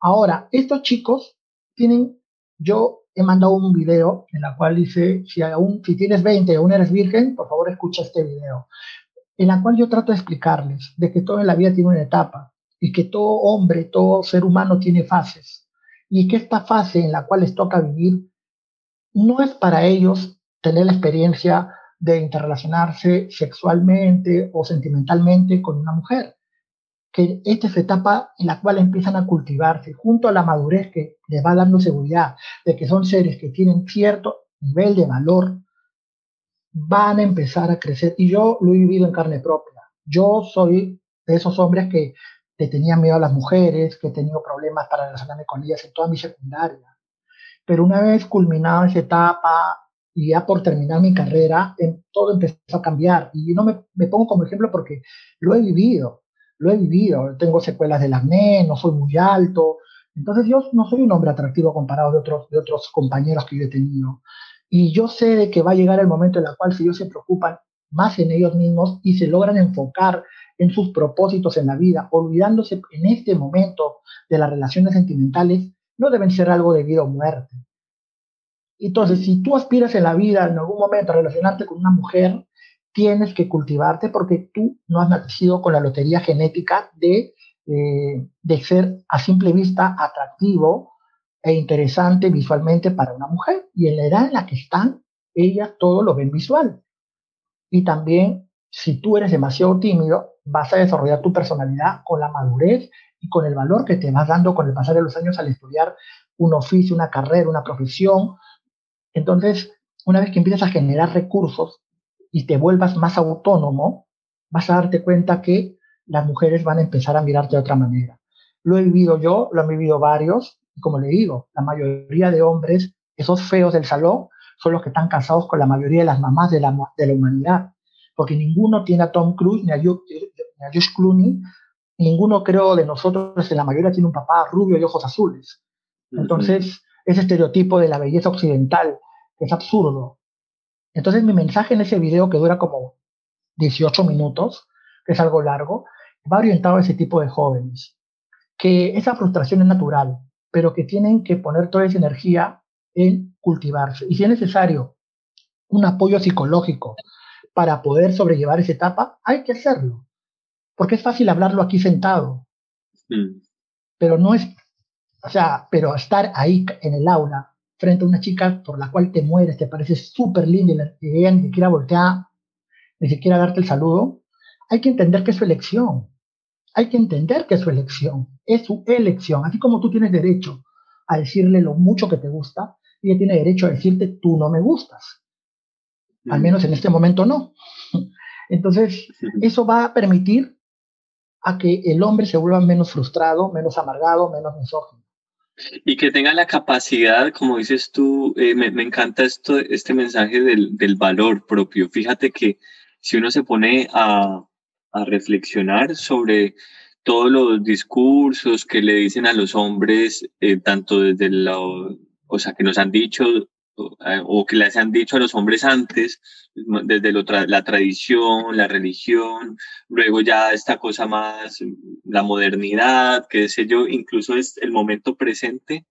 ahora, estos chicos tienen, yo he mandado un video en la cual dice, si, aún, si tienes 20 y aún eres virgen, por favor escucha este video, en la cual yo trato de explicarles de que todo en la vida tiene una etapa y que todo hombre, todo ser humano tiene fases y que esta fase en la cual les toca vivir no es para ellos tener la experiencia de interrelacionarse sexualmente o sentimentalmente con una mujer. Que esta es la etapa en la cual empiezan a cultivarse, junto a la madurez que les va dando seguridad de que son seres que tienen cierto nivel de valor, van a empezar a crecer. Y yo lo he vivido en carne propia. Yo soy de esos hombres que te tenían miedo a las mujeres, que he tenido problemas para relacionarme con ellas en toda mi secundaria. Pero una vez culminada esa etapa, y ya por terminar mi carrera, todo empezó a cambiar. Y no me, pongo como ejemplo porque lo he vivido, lo he vivido. Tengo secuelas del acné, no soy muy alto. Entonces yo no soy un hombre atractivo comparado de otros, de otros compañeros que yo he tenido. Y yo sé de que va a llegar el momento en el cual si ellos se preocupan más en ellos mismos y se logran enfocar en sus propósitos en la vida, olvidándose en este momento de las relaciones sentimentales, no deben ser algo de vida o muerte entonces, si tú aspiras en la vida en algún momento a relacionarte con una mujer, tienes que cultivarte porque tú no has nacido con la lotería genética de, eh, de ser a simple vista atractivo e interesante visualmente para una mujer. Y en la edad en la que están, ellas todo lo ven visual. Y también, si tú eres demasiado tímido, vas a desarrollar tu personalidad con la madurez y con el valor que te vas dando con el pasar de los años al estudiar un oficio, una carrera, una profesión. Entonces, una vez que empiezas a generar recursos y te vuelvas más autónomo, vas a darte cuenta que las mujeres van a empezar a mirarte de otra manera. Lo he vivido yo, lo han vivido varios, y como le digo, la mayoría de hombres, esos feos del salón, son los que están casados con la mayoría de las mamás de la, de la humanidad, porque ninguno tiene a Tom Cruise ni a, Josh Clooney, ninguno creo de nosotros, en la mayoría tiene un papá rubio y ojos azules. Entonces, ese estereotipo de la belleza occidental, que es absurdo. Entonces, mi mensaje en ese video, que dura como 18 minutos, que es algo largo, va orientado a ese tipo de jóvenes, que esa frustración es natural, pero que tienen que poner toda esa energía en cultivarse. Y si es necesario un apoyo psicológico para poder sobrellevar esa etapa, hay que hacerlo. Porque es fácil hablarlo aquí sentado, mm. pero no es, o sea, pero estar ahí en el aula frente a una chica por la cual te mueres, te parece súper linda y ella ni siquiera voltea, ni siquiera darte el saludo, hay que entender que es su elección. Hay que entender que es su elección. Es su elección. Así como tú tienes derecho a decirle lo mucho que te gusta, ella tiene derecho a decirte tú no me gustas. Al menos en este momento no. Entonces, eso va a permitir a que el hombre se vuelva menos frustrado, menos amargado, menos misógino. Y que tenga la capacidad, como dices tú, eh, me, encanta esto, este mensaje del, del, valor propio. Fíjate que si uno se pone a, a reflexionar sobre todos los discursos que le dicen a los hombres, eh, tanto desde lado o sea, que nos han dicho o que les han dicho a los hombres antes, desde la tradición, la religión, luego ya esta cosa más, la modernidad, qué sé yo, incluso es el momento presente,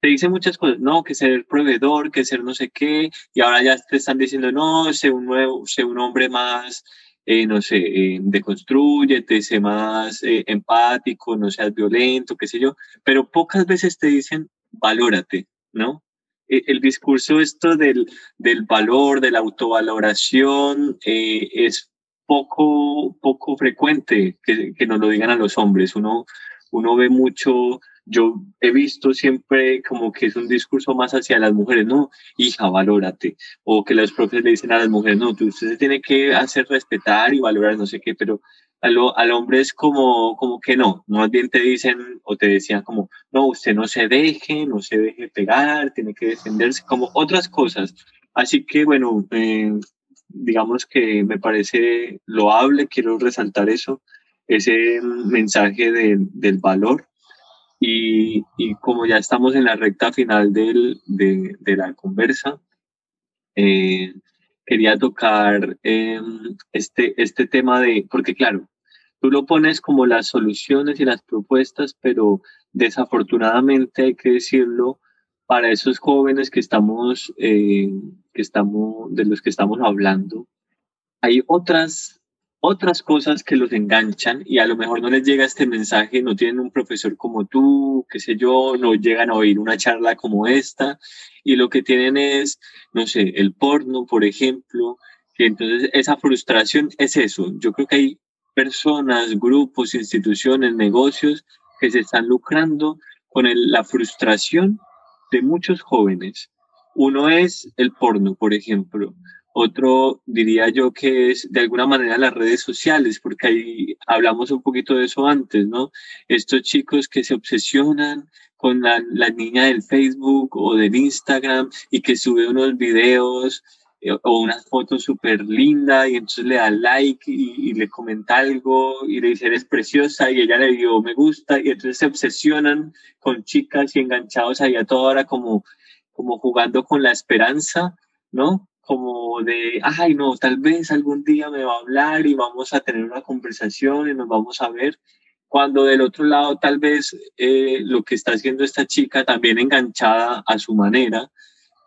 te dicen muchas cosas, no, que ser proveedor, que ser no sé qué, y ahora ya te están diciendo, no, sé un nuevo, sé un hombre más, eh, no sé, eh, deconstruyete, sé más eh, empático, no seas violento, qué sé yo, pero pocas veces te dicen, valórate, ¿no? E, el discurso esto del, del valor, de la autovaloración, eh, es poco, poco frecuente que, que, nos lo digan a los hombres. Uno, uno ve mucho, yo he visto siempre como que es un discurso más hacia las mujeres, no, hija, valórate. O que los profes le dicen a las mujeres, no, tú, usted se tiene que hacer respetar y valorar no sé qué, pero al, hombre es como, como que no, más bien te dicen o te decían como, no, usted no se deje, no se deje pegar, tiene que defenderse, como otras cosas. Así que bueno, eh, digamos que me parece loable, quiero resaltar eso, ese mensaje del valor. Y, y, como ya estamos en la recta final del, de, de la conversa, eh, quería tocar em, este, este tema de, porque claro, tú lo pones como las soluciones y las propuestas, pero desafortunadamente hay que decirlo, para esos jóvenes que estamos, eh, que estamos, de los que estamos hablando, hay otras, otras cosas que los enganchan y a lo mejor no les llega este mensaje, no tienen un profesor como tú, qué sé yo, no llegan a oír una charla como esta y lo que tienen es, no sé, el porno, por ejemplo, que entonces esa frustración es eso. Yo creo que hay personas, grupos, instituciones, negocios que se están lucrando con la frustración de muchos jóvenes. Uno es el porno, por ejemplo. Otro diría yo que es de alguna manera las redes sociales, porque ahí hablamos un poquito de eso antes, ¿no? Estos chicos que se obsesionan con la, niña del Facebook o del Instagram y que sube unos videos eh, o una foto súper linda y entonces le da like y, le comenta algo y le dice eres preciosa y ella le dio me gusta y entonces se obsesionan con chicas y enganchados ahí a toda hora como, como jugando con la esperanza, ¿no? Como de, ay no, tal vez algún día me va a hablar y vamos a tener una conversación y nos vamos a ver cuando del otro lado tal vez eh, lo que está haciendo esta chica también enganchada a su manera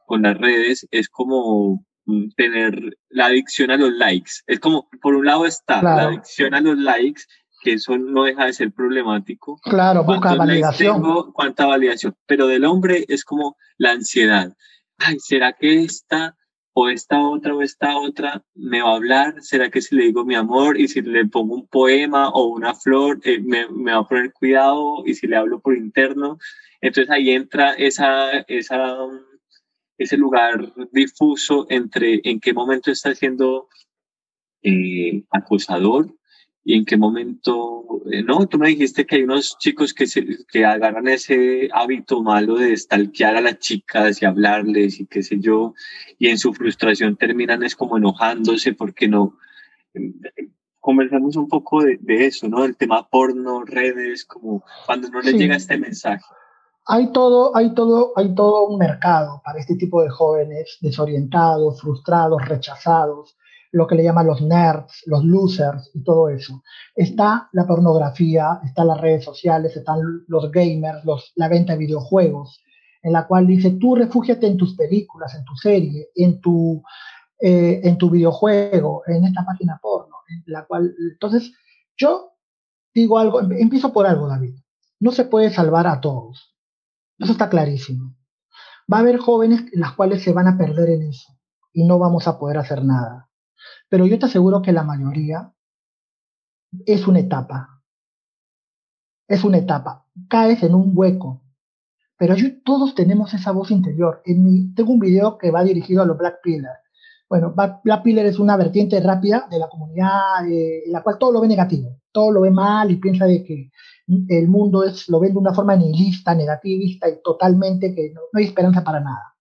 con las redes es como mm, tener la adicción a los likes. Es como, por un lado está la adicción a los likes, que eso no deja de ser problemático. Claro, busca validación. cuánta validación. Pero del hombre es como la ansiedad. Ay, ¿será que esta o esta otra o esta otra me va a hablar, ¿será que si le digo mi amor y si le pongo un poema o una flor, eh, me, me, va a poner cuidado y si le hablo por interno? Entonces ahí entra esa, esa, ese lugar difuso entre en qué momento está siendo eh, y en qué momento, eh, no, tú me dijiste que hay unos chicos que, se, que agarran ese hábito malo de stalkear a las chicas y hablarles y qué sé yo, y en su frustración terminan es como enojándose porque no, conversamos un poco de, eso, ¿no? El tema porno, redes, como cuando no les llega este mensaje. Hay todo, hay, todo, hay todo un mercado para este tipo de jóvenes desorientados, frustrados, rechazados, lo que le llaman los nerds, los losers y todo eso. Está la pornografía, están las redes sociales, están los gamers, la venta de videojuegos, en la cual dice, tú refúgiate en tus películas, en tu serie, en tu, eh, en tu videojuego, en esta página porno, en la cual, entonces, yo digo algo, empiezo por algo, David. No se puede salvar a todos. Eso está clarísimo. Va a haber jóvenes en las cuales se van a perder en eso y no vamos a poder hacer nada. Pero yo te aseguro que la mayoría es una etapa. Es una etapa. Caes en un hueco. Pero yo, todos tenemos esa voz interior. En mi, tengo un video que va dirigido a los Black Pillar. Bueno, Black Pillar es una vertiente rápida de la comunidad eh, en la cual todo lo ve negativo, todo lo ve mal y piensa de que el mundo es, lo ven de una forma nihilista, negativista y totalmente que no, no hay esperanza para nada.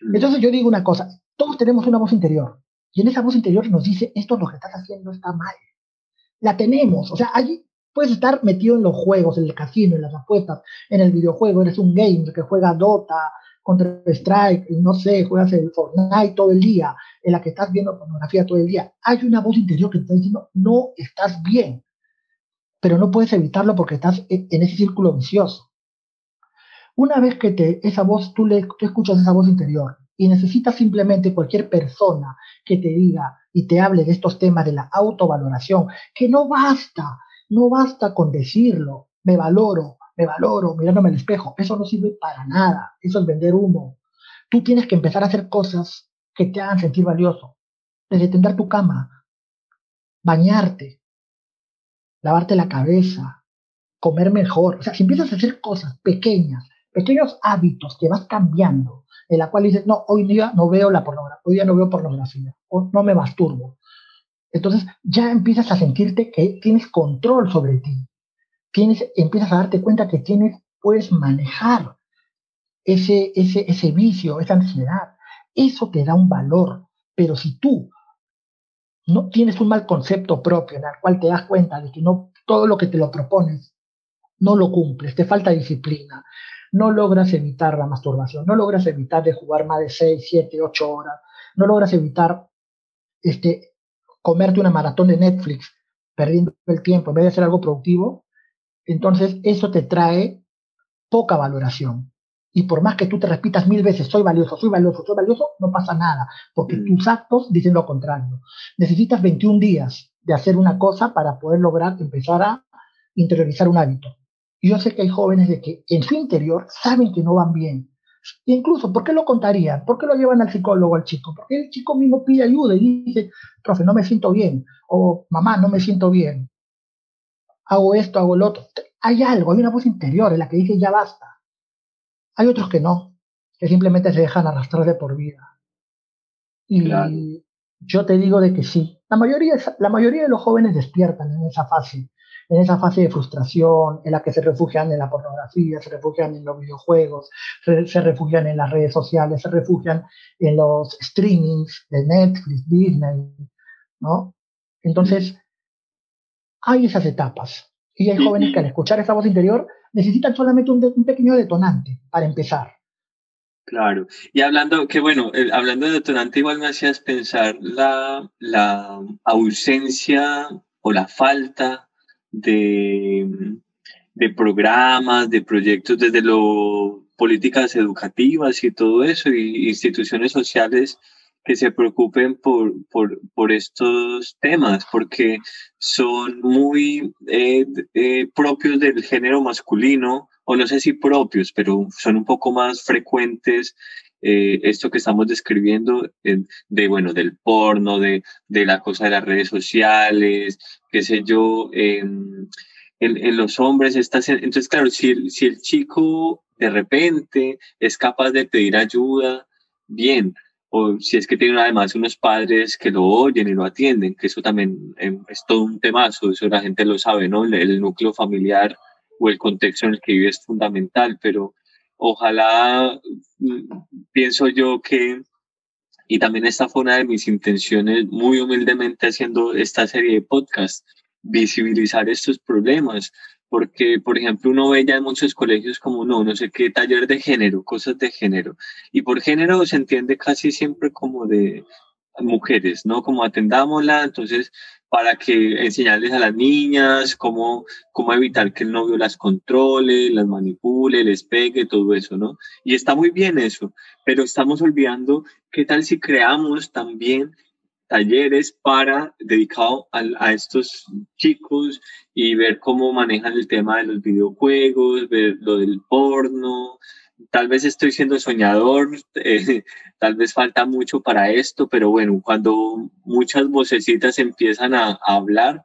Mm. Entonces yo digo una cosa, todos tenemos una voz interior. Y en esa voz interior nos dice, esto es lo que estás haciendo está mal. La tenemos, o sea, allí puedes estar metido en los juegos, en el casino, en las apuestas, en el videojuego, eres un gamer que juega Dota, Counter Strike, no sé, juegas el Fortnite todo el día, en la que estás viendo pornografía todo el día. Hay una voz interior que te está diciendo, no estás bien, pero no puedes evitarlo porque estás en ese círculo vicioso. Una vez que te, esa voz, tú, le, tú escuchas esa voz interior y necesitas simplemente cualquier persona que te diga y te hable de estos temas de la autovaloración, que no basta, no basta con decirlo, me valoro, me valoro, mirándome al espejo, eso no sirve para nada, eso es vender humo. Tú tienes que empezar a hacer cosas que te hagan sentir valioso, desde tender tu cama, bañarte, lavarte la cabeza, comer mejor, o sea, si empiezas a hacer cosas pequeñas, pequeños hábitos que vas cambiando, en la cual dices, no, hoy día no veo la pornografía, hoy día no veo pornografía, o no me masturbo. Entonces ya empiezas a sentirte que tienes control sobre ti. Tienes, empiezas a darte cuenta que tienes, puedes manejar ese, ese, ese vicio, esa ansiedad. Eso te da un valor. Pero si tú no tienes un mal concepto propio en el cual te das cuenta de que no todo lo que te lo propones no lo cumples, te falta disciplina, no logras evitar la masturbación, no logras evitar de jugar más de 6, 7, 8 horas, no logras evitar este, comerte una maratón de Netflix perdiendo el tiempo en vez de hacer algo productivo, entonces eso te trae poca valoración. Y por más que tú te repitas mil veces, soy valioso, soy valioso, soy valioso, no pasa nada, porque mm. tus actos dicen lo contrario. Necesitas 21 días de hacer una cosa para poder lograr empezar a interiorizar un hábito. Y yo sé que hay jóvenes de que en su interior saben que no van bien. Incluso, ¿por qué lo contarían? ¿Por qué lo llevan al psicólogo al chico? Porque el chico mismo pide ayuda y dice, profe, no me siento bien. O mamá, no me siento bien. Hago esto, hago lo otro. Hay algo, hay una voz interior en la que dice, ya basta. Hay otros que no, que simplemente se dejan arrastrar de por vida. Y yo te digo de que sí. La mayoría, la mayoría de los jóvenes despiertan en esa fase en esa fase de frustración en la que se refugian en la pornografía, se refugian en los videojuegos, se, refugian en las redes sociales, se refugian en los streamings de Netflix, Disney, ¿no? Entonces, hay esas etapas. Y hay jóvenes que al escuchar esa voz interior necesitan solamente un, pequeño detonante para empezar. Claro. Y hablando, que bueno, hablando de detonante, igual me hacías pensar la, la ausencia o la falta de, de programas, de proyectos desde lo políticas educativas y todo eso, y instituciones sociales que se preocupen por, por, por estos temas, porque son muy eh, eh, propios del género masculino, o no sé si propios, pero son un poco más frecuentes eh, esto que estamos describiendo de, bueno, del porno, de, de, la cosa de las redes sociales, qué sé yo, en, en, los hombres. Estas, entonces, claro, si si el chico de repente es capaz de pedir ayuda, bien, o si es que tienen además unos padres que lo oyen y lo atienden, que eso también em, es todo un temazo, eso la gente lo sabe, ¿no? El, núcleo familiar o el contexto en el que vive es fundamental, pero ojalá, mm, pienso yo que, y también esta fue una de mis intenciones muy humildemente haciendo esta serie de podcasts, visibilizar estos problemas, porque, por ejemplo, uno ve ya en muchos colegios como no, no sé qué taller de género, cosas de género. Y por género se entiende casi siempre como de mujeres, ¿no? Como atendámosla, entonces, para que enseñarles a las niñas cómo, cómo evitar que el novio las controle, las manipule, les pegue, todo eso, ¿no? Y está muy bien eso, pero estamos olvidando qué tal si creamos también talleres para dedicado a, a, estos chicos y ver cómo manejan el tema de los videojuegos, ver lo del porno. Tal vez estoy siendo soñador, eh, tal vez falta mucho para esto, pero bueno, cuando muchas vocecitas empiezan a, hablar,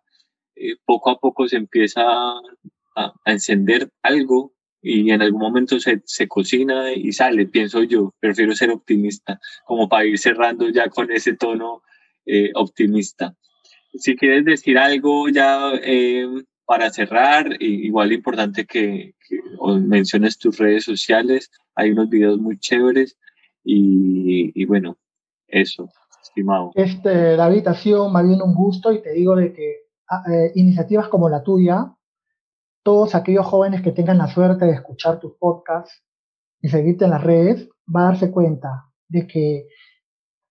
eh, poco a poco se empieza a, encender algo y en algún momento se, se cocina y sale, pienso yo. Prefiero ser optimista, como para ir cerrando ya con ese tono eh, optimista. Si quieres decir algo ya eh, para cerrar, igual importante que, menciones tus redes sociales, hay unos videos muy chéveres y, bueno, eso, estimado. Este, David, ha sido más bien un gusto y te digo de que ah, eh, iniciativas como la tuya, todos aquellos jóvenes que tengan la suerte de escuchar tus podcasts y seguirte en las redes, va a darse cuenta de que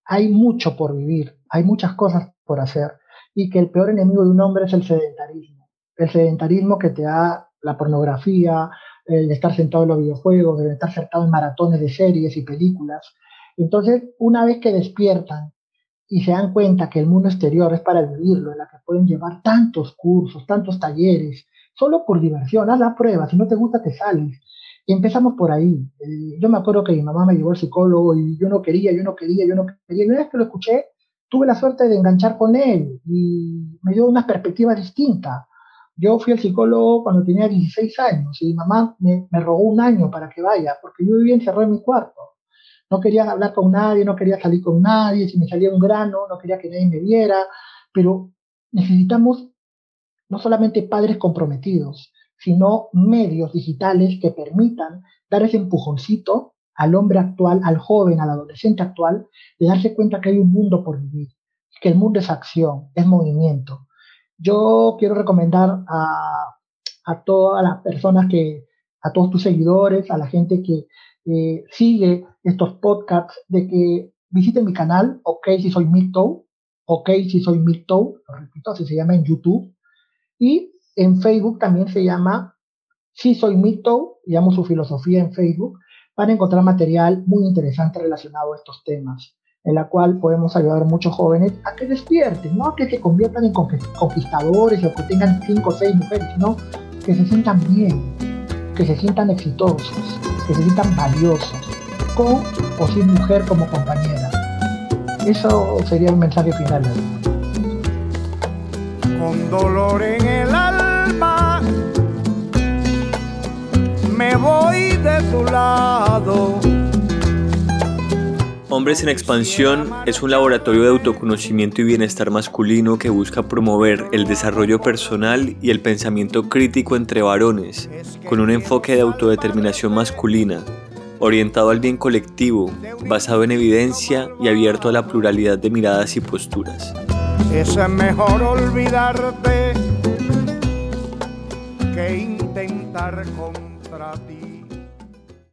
hay mucho por vivir, hay muchas cosas por hacer y que el peor enemigo de un hombre es el sedentarismo. El sedentarismo que te da la pornografía, el estar sentado en los videojuegos, el estar sentado en maratones de series y películas. Entonces, una vez que despiertan y se dan cuenta que el mundo exterior es para vivirlo, en la que pueden llevar tantos cursos, tantos talleres, solo por diversión, haz la prueba, si no te gusta te sales, y empezamos por ahí. Eh, yo me acuerdo que mi mamá me llevó al psicólogo y yo no quería, yo no quería, yo no quería. Y una vez que lo escuché, tuve la suerte de enganchar con él y me dio una perspectiva distinta. Yo fui al psicólogo cuando tenía 16 años y mi mamá me, me rogó un año para que vaya, porque yo vivía encerrado en mi cuarto. No quería hablar con nadie, no quería salir con nadie, si me salía un grano, no quería que nadie me viera, pero necesitamos no solamente padres comprometidos, sino medios digitales que permitan dar ese empujoncito al hombre actual, al joven, al adolescente actual, de darse cuenta que hay un mundo por vivir, que el mundo es acción, es movimiento. Yo quiero recomendar a, a todas las personas que, a todos tus seguidores, a la gente que eh, sigue estos podcasts, de que visiten mi canal, ok si soy Mito, ok si soy Mito, lo repito, así se llama en YouTube, y en Facebook también se llama Si Soy Mito, llamo su filosofía en Facebook, para encontrar material muy interesante relacionado a estos temas, en la cual podemos ayudar a muchos jóvenes a que despierten, no a que se conviertan en conquistadores o que tengan cinco o seis mujeres, sino que se sientan bien, que se sientan exitosos, que se sientan valiosos, con o sin mujer como compañera. Eso sería el mensaje final. Con dolor en el alma me voy de tu lado. Hombres en Expansión es un laboratorio de autoconocimiento y bienestar masculino que busca promover el desarrollo personal y el pensamiento crítico entre varones, con un enfoque de autodeterminación masculina, orientado al bien colectivo, basado en evidencia y abierto a la pluralidad de miradas y posturas. Es mejor olvidarte que intentar con para ti.